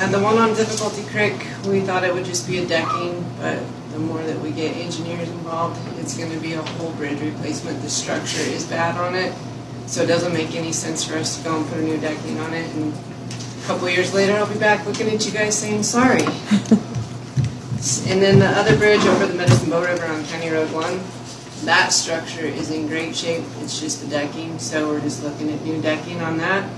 And the one on Difficulty Creek, we thought it would just be a decking, but the more that we get engineers involved, it's gonna be a whole bridge replacement. The structure is bad on it, so it doesn't make any sense for us to go and put a new decking on it. And a couple years later, I'll be back looking at you guys saying, sorry. And then the other bridge over the Medicine Bow River on County Road One, that structure is in great shape. It's just the decking, so we're just looking at new decking on that.